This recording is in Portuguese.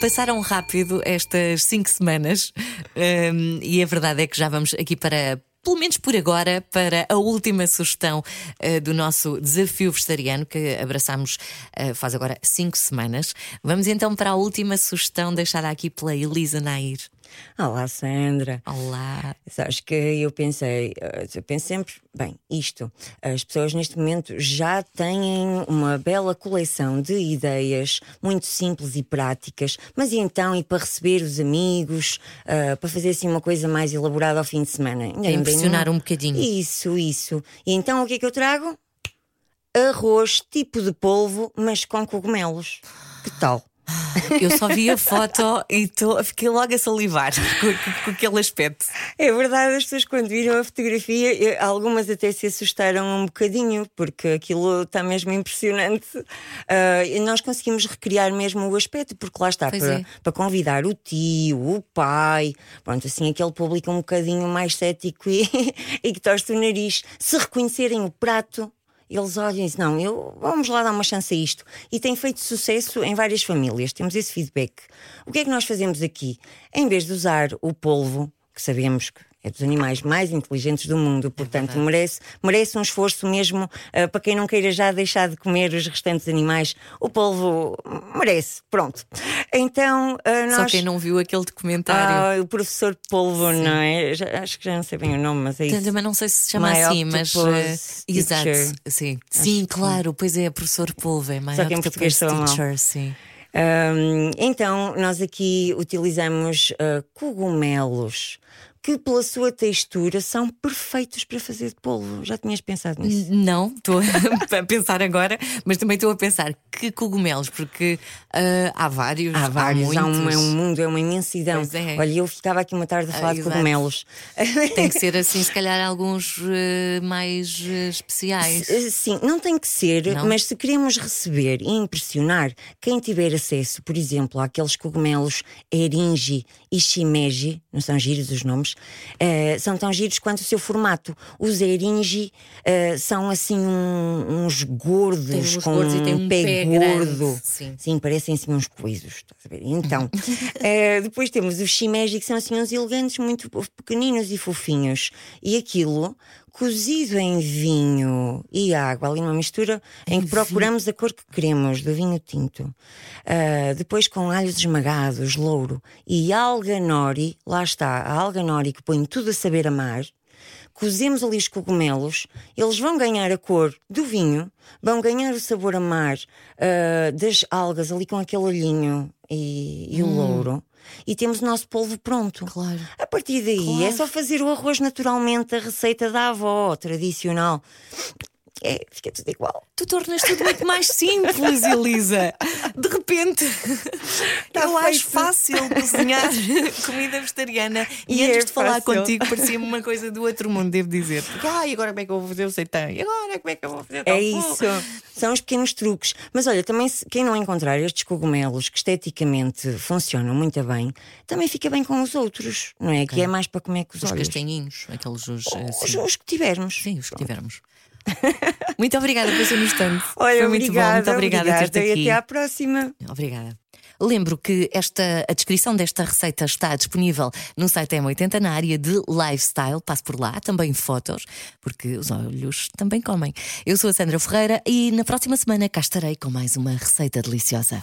Passaram rápido estas cinco semanas um, e a verdade é que já vamos aqui para pelo menos por agora, para a última sugestão uh, do nosso desafio vegetariano, que abraçamos uh, faz agora cinco semanas. Vamos então para a última sugestão deixada aqui pela Elisa Nair. Olá, Sandra. Olá. Acho que eu pensei, eh, eu penso sempre, bem, isto, as pessoas neste momento já têm uma bela coleção de ideias muito simples e práticas, mas e então, e para receber os amigos, uh, para fazer assim uma coisa mais elaborada ao fim de semana? Para impressionar um bocadinho. Isso, isso. E então o que é que eu trago? Arroz tipo de polvo, mas com cogumelos. Que tal? Eu só vi a foto e tô, fiquei logo a salivar com, com, com, aquele aspecto. É verdade, as pessoas quando viram a fotografia, algumas até se assustaram um bocadinho, porque aquilo está mesmo impressionante. Uh, nós conseguimos recriar mesmo o aspecto, porque lá está, para, é. para, convidar o tio, o pai, pronto, assim aquele público um bocadinho mais cético e, e que torce o nariz. Se reconhecerem o prato, eles olham e dizem: não, eu, vamos lá dar uma chance a isto. E tem feito sucesso em várias famílias, temos esse feedback. O que é que nós fazemos aqui? Em vez de usar o polvo, que sabemos que é dos animais mais inteligentes do mundo, portanto, é merece, merece um esforço mesmo uh, para quem não queira já deixar de comer os restantes animais. O polvo merece, pronto. Então, uh, nós. Só quem não viu aquele documentário. Uh, o professor Polvo, Sim. não é? Já, acho que já não sei bem o nome, mas é isso. Também não sei se se chama My assim, mas. Uh, exato. Sim, sim claro, pois é, professor Polvo, é My Só que em português teacher, sim. Um, então, nós aqui utilizamos uh, cogumelos que, pela sua textura, são perfeitos para fazer de polvo. Já tinhas pensado nisso? Não, estou a pensar agora, mas também estou a pensar que cogumelos, porque uh, há vários. Há vários, há, há um, é um mundo, é uma imensidão. É. Olha, eu ficava aqui uma tarde a falar ah, de cogumelos. Tem que ser assim, se calhar, alguns uh, mais uh, especiais. Sim, não tem que ser, não? mas se queremos receber e impressionar quem tiver acesso, por exemplo, àqueles cogumelos eringi e shimeji, não são giros os nomes uh, são tão giros quanto o seu formato. Os eringi uh, são assim um, uns gordos uns com gordos um, um pé, pé gordo. Sim. Sim. parecem assim uns coisos. Então, uh, depois temos os shimeji que são assim uns elegantes, muito pequeninos e fofinhos. E aquilo cozido em vinho e água, ali numa mistura em, que procuramos a cor que queremos do vinho tinto. Uh, depois com alhos esmagados, louro e alga nori, lá está, a alga nori que põe tudo a saber amar. Cozemos ali os cogumelos, eles vão ganhar a cor do vinho, vão ganhar o sabor a mar uh, das algas ali com aquele olhinho e, e hum. o louro e temos o nosso polvo pronto. Claro. A partir daí claro. é só fazer o arroz naturalmente, a receita da avó tradicional é, fica tudo igual. Tu tornas tudo muito mais simples, Elisa. De repente, tá eu acho fácil cozinhar comida vegetariana. E, e antes é de falar fácil. contigo, parecia-me uma coisa do outro mundo, devo dizer. Porque, ah, e agora como é que eu vou fazer o seitão? E agora como é que eu vou fazer o É isso. São os pequenos truques. Mas olha, também, quem não encontrar estes cogumelos que esteticamente funcionam muito bem, também fica bem com os outros, não é? Okay. Que é mais para comer com os, os olhos. castanhinhos, aqueles. Os, os, os que tivermos. Sim, os que tivermos. Muito obrigada por ser no instante. Olha, Foi muito obrigada, bom. Muito obrigada, obrigada por ter aqui. E até à próxima. Obrigada. Lembro que esta, a descrição desta receita está disponível no site M80 na área de lifestyle. Passe por lá, também fotos, porque os olhos também comem. Eu sou a Sandra Ferreira e na próxima semana cá estarei com mais uma receita deliciosa.